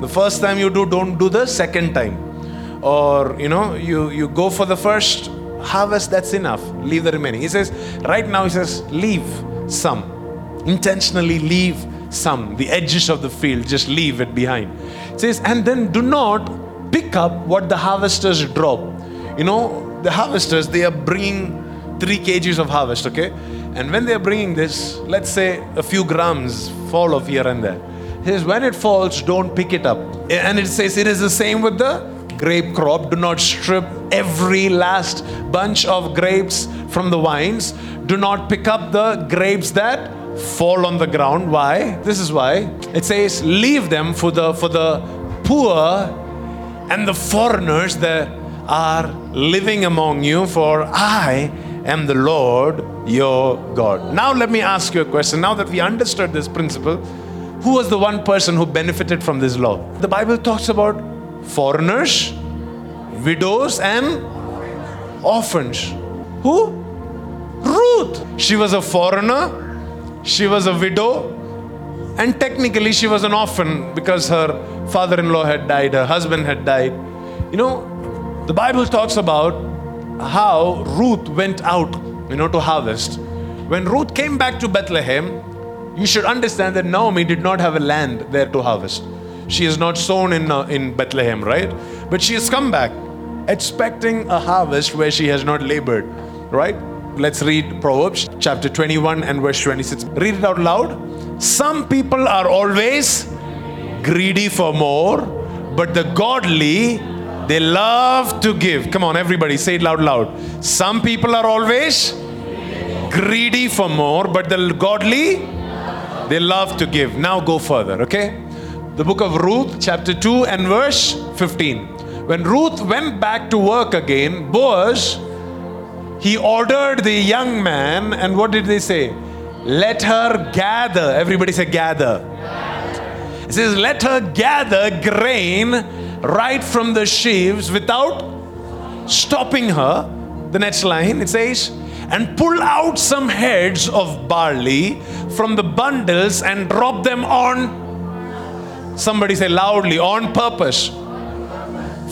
The first time you do, don't do the second time. Or, you know, you, you go for the first harvest, that's enough. Leave the remaining. He says, right now, he says, leave some. Intentionally leave some. The edges of the field, just leave it behind. It says, and then do not pick up what the harvesters drop. You know, the harvesters, they are bringing three kgs of harvest, okay? And when they are bringing this, let's say a few grams fall off here and there. He says, when it falls, don't pick it up. And it says it is the same with the grape crop. Do not strip every last bunch of grapes from the vines. Do not pick up the grapes that fall on the ground. Why? This is why. It says, leave them for the for the poor and the foreigners that are living among you, for I am the Lord your God. Now, let me ask you a question. Now that we understood this principle, who was the one person who benefited from this law? The Bible talks about foreigners, widows, and orphans. Who? Ruth. She was a foreigner, she was a widow, and technically she was an orphan because her father in law had died, her husband had died. You know, the Bible talks about how Ruth went out, you know, to harvest. When Ruth came back to Bethlehem, you should understand that Naomi did not have a land there to harvest. She is not sown in, uh, in Bethlehem, right? But she has come back expecting a harvest where she has not labored, right? Let's read Proverbs chapter 21 and verse 26. Read it out loud. Some people are always greedy for more, but the godly, they love to give. Come on, everybody, say it loud, loud. Some people are always greedy for more, but the godly, they love to give. Now go further, okay? The book of Ruth, chapter 2 and verse 15. When Ruth went back to work again, Boaz, he ordered the young man, and what did they say? Let her gather. Everybody say, gather it says, Let her gather grain right from the sheaves without stopping her. The next line it says, and pull out some heads of barley from the bundles and drop them on, somebody say loudly, on purpose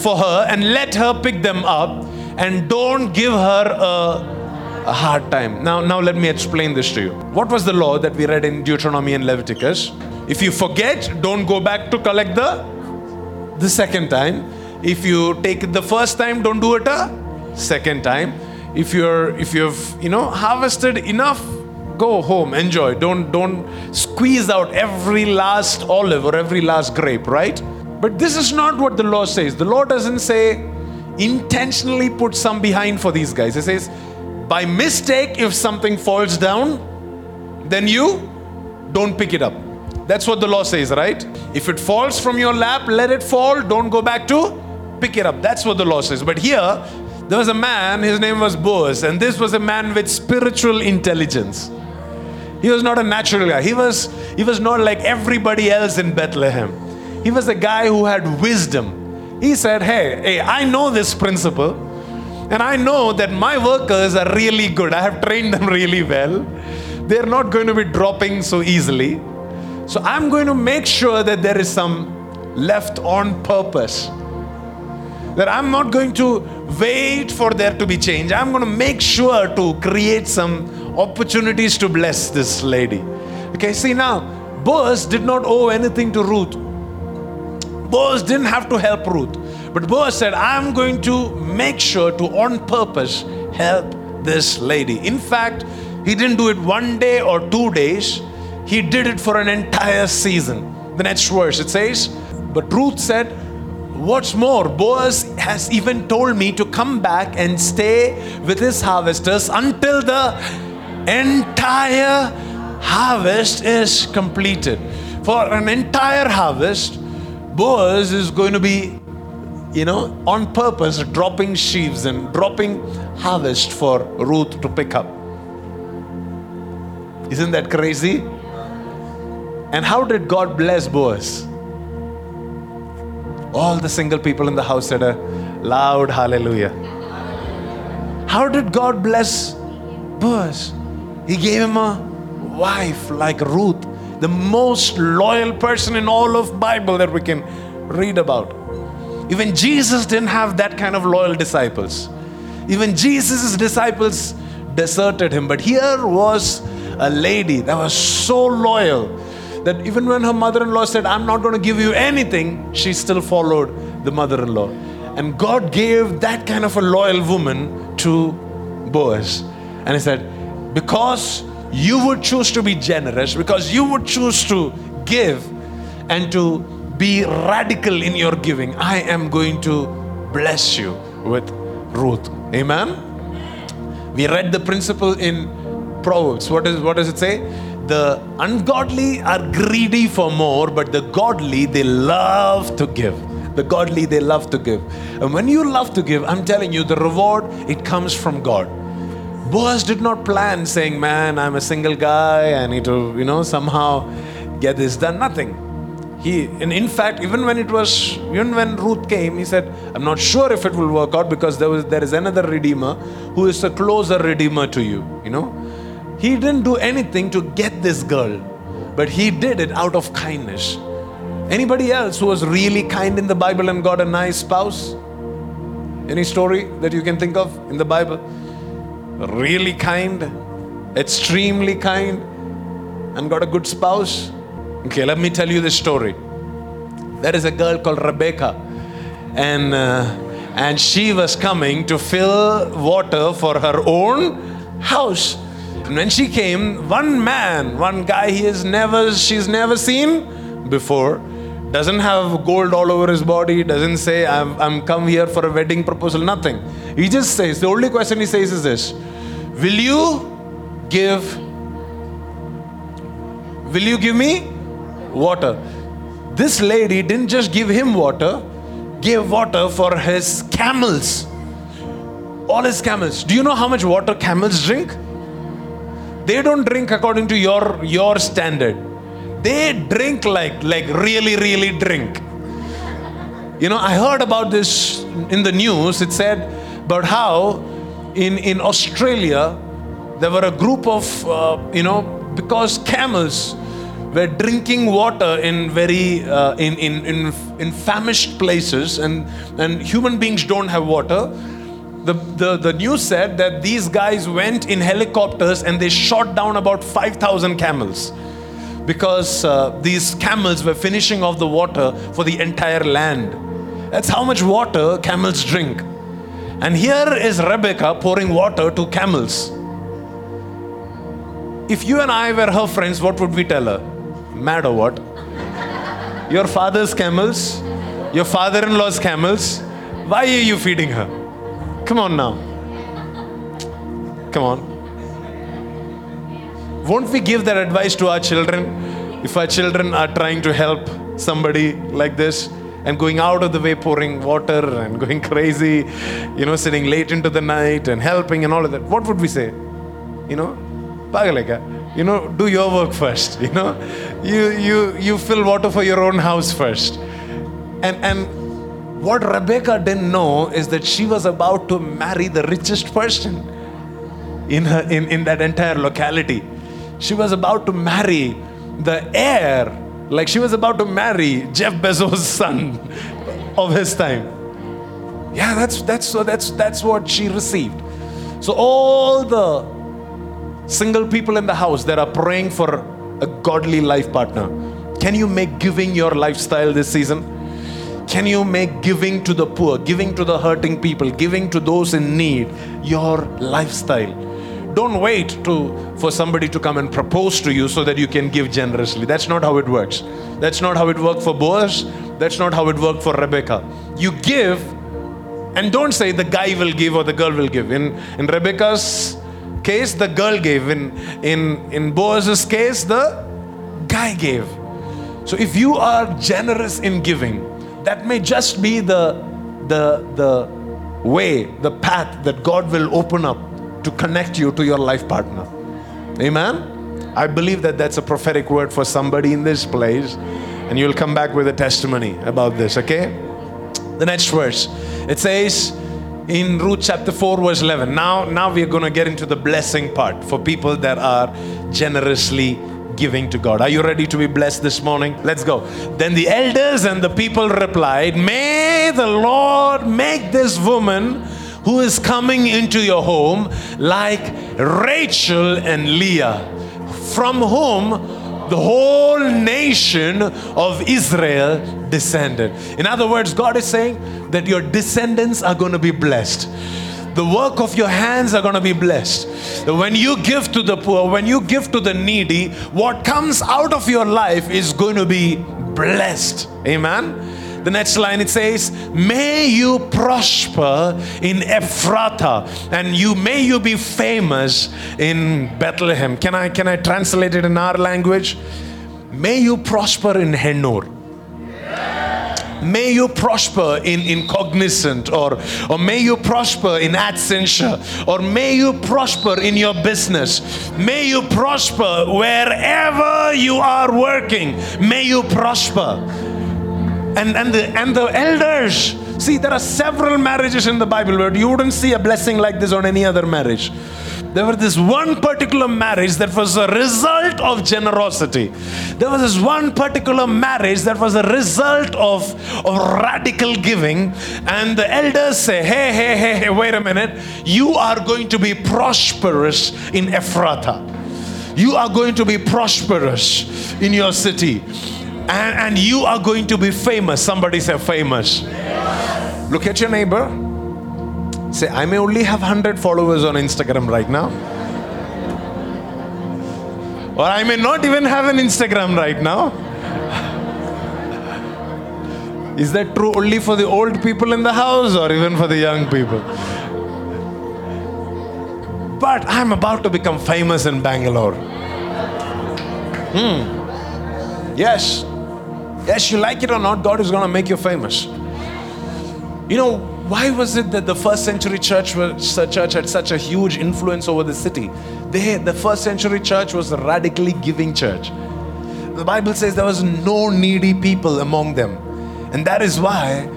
for her, and let her pick them up, and don't give her a, a hard time. Now, now let me explain this to you. What was the law that we read in Deuteronomy and Leviticus? If you forget, don't go back to collect the the second time. If you take it the first time, don't do it a second time. If you're if you've you know harvested enough go home, enjoy. Don't don't squeeze out every last olive or every last grape, right? But this is not what the law says. The law doesn't say intentionally put some behind for these guys. It says by mistake if something falls down, then you don't pick it up. That's what the law says, right? If it falls from your lap, let it fall. Don't go back to pick it up. That's what the law says. But here, there was a man, his name was Boaz, and this was a man with spiritual intelligence. He was not a natural guy. He was, he was not like everybody else in Bethlehem. He was a guy who had wisdom. He said, Hey, hey, I know this principle, and I know that my workers are really good. I have trained them really well. They're not going to be dropping so easily. So I'm going to make sure that there is some left on purpose. That I'm not going to wait for there to be change. I'm going to make sure to create some opportunities to bless this lady. Okay, see now, Boaz did not owe anything to Ruth. Boaz didn't have to help Ruth. But Boaz said, I'm going to make sure to, on purpose, help this lady. In fact, he didn't do it one day or two days, he did it for an entire season. The next verse it says, But Ruth said, What's more, Boaz has even told me to come back and stay with his harvesters until the entire harvest is completed. For an entire harvest, Boaz is going to be, you know, on purpose dropping sheaves and dropping harvest for Ruth to pick up. Isn't that crazy? And how did God bless Boaz? All the single people in the house said a loud hallelujah. How did God bless Boaz? He gave him a wife like Ruth, the most loyal person in all of Bible that we can read about. Even Jesus didn't have that kind of loyal disciples. Even Jesus' disciples deserted him. But here was a lady that was so loyal that even when her mother in law said, I'm not going to give you anything, she still followed the mother in law. And God gave that kind of a loyal woman to Boaz. And He said, Because you would choose to be generous, because you would choose to give and to be radical in your giving, I am going to bless you with Ruth. Amen. We read the principle in Proverbs. What, is, what does it say? The ungodly are greedy for more, but the godly, they love to give. The godly, they love to give. And when you love to give, I'm telling you, the reward, it comes from God. Boaz did not plan saying, Man, I'm a single guy, I need to, you know, somehow get this done. Nothing. He, and in fact, even when it was, even when Ruth came, he said, I'm not sure if it will work out because there was there is another redeemer who is a closer redeemer to you, you know. He didn't do anything to get this girl, but he did it out of kindness. Anybody else who was really kind in the Bible and got a nice spouse? Any story that you can think of in the Bible? Really kind, extremely kind, and got a good spouse? Okay, let me tell you this story. There is a girl called Rebecca, and uh, and she was coming to fill water for her own house. And when she came, one man, one guy he has never, she's never seen before, doesn't have gold all over his body, doesn't say, I'm, I'm come here for a wedding proposal, nothing. He just says, the only question he says is this Will you give, will you give me water? This lady didn't just give him water, gave water for his camels. All his camels. Do you know how much water camels drink? They don't drink according to your your standard. They drink like like really really drink. You know i heard about this in the news. It said about how in in australia there were a group of uh, you know because camels were drinking water in very uh, in, in in in famished places and and human beings don't have water the, the, the news said that these guys went in helicopters and they shot down about 5,000 camels because uh, these camels were finishing off the water for the entire land. That's how much water camels drink. And here is Rebecca pouring water to camels. if you and I were her friends, what would we tell her? Mad or what? Your father's camels, your father in law's camels. Why are you feeding her? Come on now. Come on. Won't we give that advice to our children if our children are trying to help somebody like this and going out of the way pouring water and going crazy, you know, sitting late into the night and helping and all of that? What would we say? You know, pagaleka. You know, do your work first. You know, you you you fill water for your own house first. And and what Rebecca didn't know is that she was about to marry the richest person in her in, in that entire locality. She was about to marry the heir, like she was about to marry Jeff Bezos' son of his time. Yeah, that's that's that's that's what she received. So all the single people in the house that are praying for a godly life partner, can you make giving your lifestyle this season? Can you make giving to the poor, giving to the hurting people, giving to those in need your lifestyle? Don't wait to, for somebody to come and propose to you so that you can give generously. That's not how it works. That's not how it worked for Boaz. That's not how it worked for Rebecca. You give, and don't say the guy will give or the girl will give. In, in Rebecca's case, the girl gave. In, in, in Boaz's case, the guy gave. So if you are generous in giving, that may just be the, the, the way, the path that God will open up to connect you to your life partner. Amen? I believe that that's a prophetic word for somebody in this place, and you'll come back with a testimony about this, okay? The next verse it says in Ruth chapter 4, verse 11. Now, now we are going to get into the blessing part for people that are generously giving to God. Are you ready to be blessed this morning? Let's go. Then the elders and the people replied, May the Lord make this woman who is coming into your home like Rachel and Leah, from whom the whole nation of Israel descended. In other words, God is saying that your descendants are going to be blessed. The work of your hands are going to be blessed. When you give to the poor, when you give to the needy, what comes out of your life is going to be blessed. Amen. The next line it says, May you prosper in Ephrata, and you may you be famous in Bethlehem. Can I can I translate it in our language? May you prosper in Hennur. May you prosper in, in Cognizant, or, or may you prosper in Accenture, or may you prosper in your business. May you prosper wherever you are working. May you prosper and, and, the, and the elders. See, there are several marriages in the Bible where you wouldn't see a blessing like this on any other marriage. There was this one particular marriage that was a result of generosity. There was this one particular marriage that was a result of, of radical giving. And the elders say, hey, hey, hey, hey, wait a minute. You are going to be prosperous in Ephrata. You are going to be prosperous in your city and, and you are going to be famous. Somebody say famous. Look at your neighbor. Say, I may only have 100 followers on Instagram right now. Or I may not even have an Instagram right now. Is that true only for the old people in the house or even for the young people? But I'm about to become famous in Bangalore. Hmm. Yes. Yes, you like it or not, God is going to make you famous. You know, why was it that the first century church, was, church had such a huge influence over the city? They, the first century church was a radically giving church. The Bible says there was no needy people among them. And that is why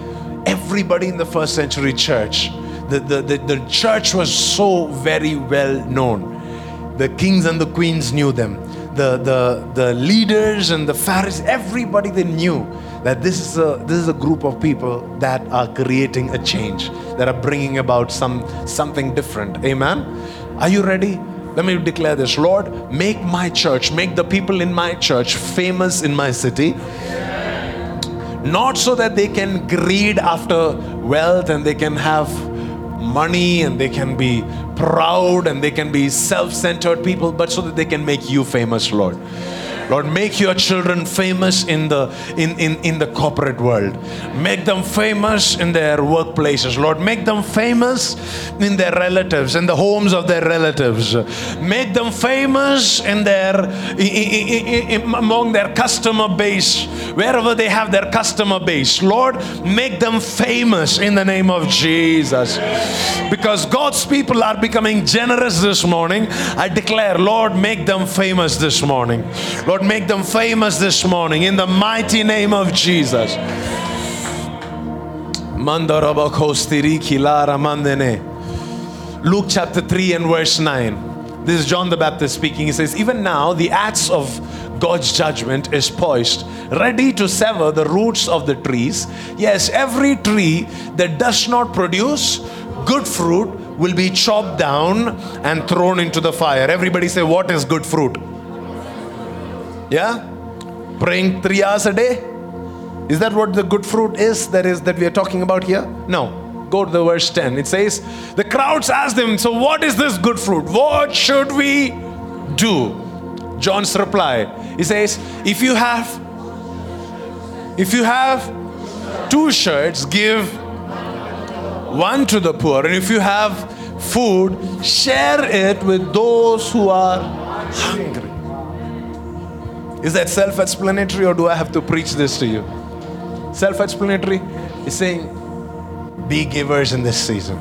everybody in the first century church, the, the, the, the church was so very well known. The kings and the queens knew them the, the, the leaders and the Pharisees, everybody they knew that this is a this is a group of people that are creating a change, that are bringing about some something different. Amen. Are you ready? Let me declare this, Lord, make my church, make the people in my church famous in my city. Not so that they can greed after wealth and they can have money and they can be proud and they can be self centered people, but so that they can make you famous, Lord. Lord, make your children famous in the in, in, in the corporate world. Make them famous in their workplaces. Lord, make them famous in their relatives, in the homes of their relatives. Make them famous in their in, in, among their customer base, wherever they have their customer base. Lord, make them famous in the name of Jesus. Because God's people are becoming generous this morning, I declare, Lord, make them famous this morning. Lord, Lord, make them famous this morning in the mighty name of Jesus. Luke chapter 3 and verse 9. This is John the Baptist speaking. He says, Even now the axe of God's judgment is poised, ready to sever the roots of the trees. Yes, every tree that does not produce good fruit will be chopped down and thrown into the fire. Everybody say, What is good fruit? Yeah? Praying three hours a day? Is that what the good fruit is that is that we are talking about here? No. Go to the verse 10. It says, The crowds asked him, So what is this good fruit? What should we do? John's reply. He says, If you have if you have two shirts, give one to the poor. And if you have food, share it with those who are hungry. Is that self explanatory or do I have to preach this to you? Self explanatory is saying, be givers in this season.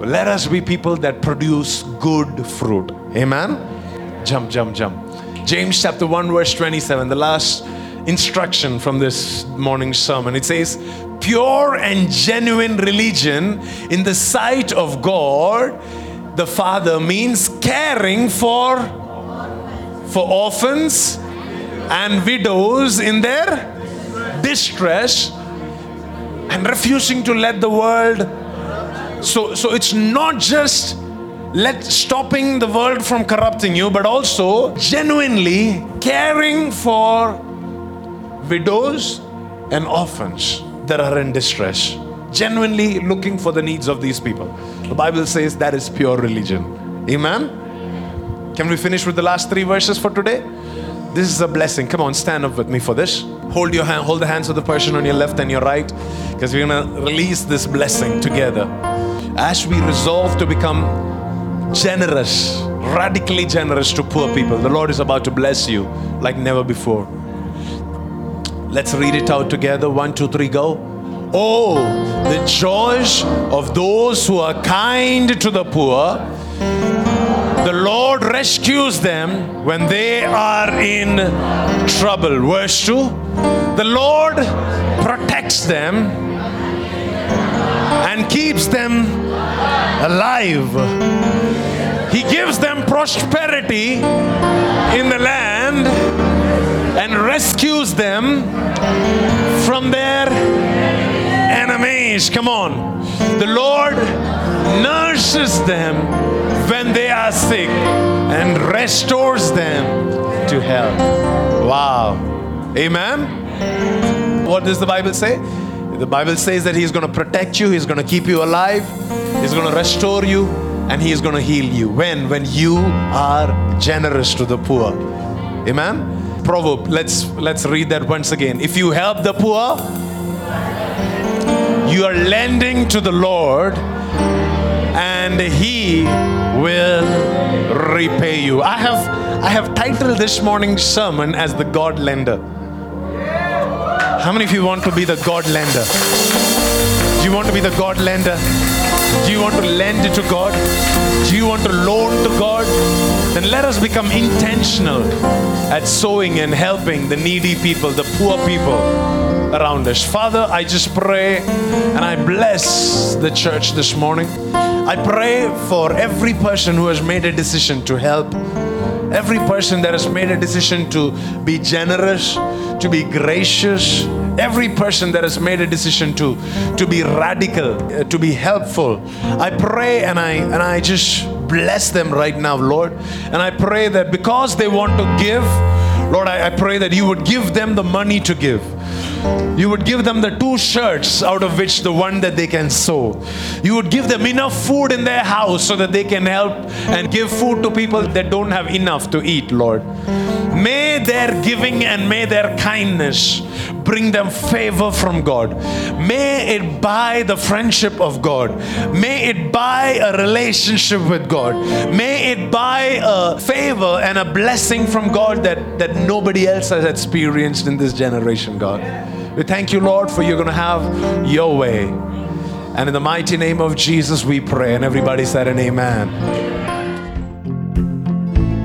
Let us be people that produce good fruit. Amen? Jump, jump, jump. James chapter 1, verse 27, the last instruction from this morning's sermon. It says, Pure and genuine religion in the sight of God the Father means caring for, for orphans and widows in their distress and refusing to let the world. So so it's not just let stopping the world from corrupting you but also genuinely caring for widows and orphans that are in distress genuinely looking for the needs of these people. The bible says that is pure religion. Amen? Can we finish with the last three verses for today this is a blessing. Come on, stand up with me for this. Hold your hand, hold the hands of the person on your left and your right, because we're gonna release this blessing together. As we resolve to become generous, radically generous to poor people, the Lord is about to bless you like never before. Let's read it out together. One, two, three, go. Oh, the joys of those who are kind to the poor the Lord rescues them when they are in trouble. Verse 2 The Lord protects them and keeps them alive. He gives them prosperity in the land and rescues them from their enemies. Come on. The Lord nurses them when they are sick and restores them to health. Wow. Amen. What does the Bible say? The Bible says that He's going to protect you, He's going to keep you alive, He's going to restore you, and He is going to heal you. When? When you are generous to the poor. Amen. Proverb. Let's let's read that once again. If you help the poor, you are lending to the Lord and he will repay you. I have I have titled this morning's sermon as the God lender. How many of you want to be the God lender? Do you want to be the God lender? Do you want to lend to God? Do you want to loan to God? Then let us become intentional at sowing and helping the needy people, the poor people around us. Father, I just pray and I bless the church this morning. I pray for every person who has made a decision to help, every person that has made a decision to be generous, to be gracious, every person that has made a decision to, to be radical, uh, to be helpful. I pray and I and I just bless them right now, Lord. And I pray that because they want to give, Lord, I, I pray that you would give them the money to give You would give them the two shirts out of which the one that they can sow. You would give them enough food in their house so that they can help and give food to people that don't have enough to eat, Lord. May their giving and may their kindness bring them favor from God. May it buy the friendship of God. May it buy a relationship with God. May it buy a favor and a blessing from God that, that nobody else has experienced in this generation, God. We thank you, Lord, for you're going to have your way. And in the mighty name of Jesus, we pray. And everybody said an amen.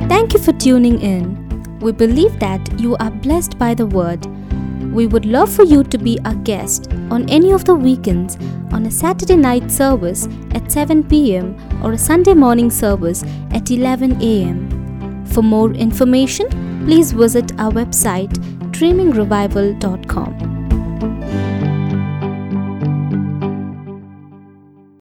Thank you for tuning in. We believe that you are blessed by the word. We would love for you to be our guest on any of the weekends on a Saturday night service at 7 pm or a Sunday morning service at 11 am. For more information, please visit our website dreamingrevival.com.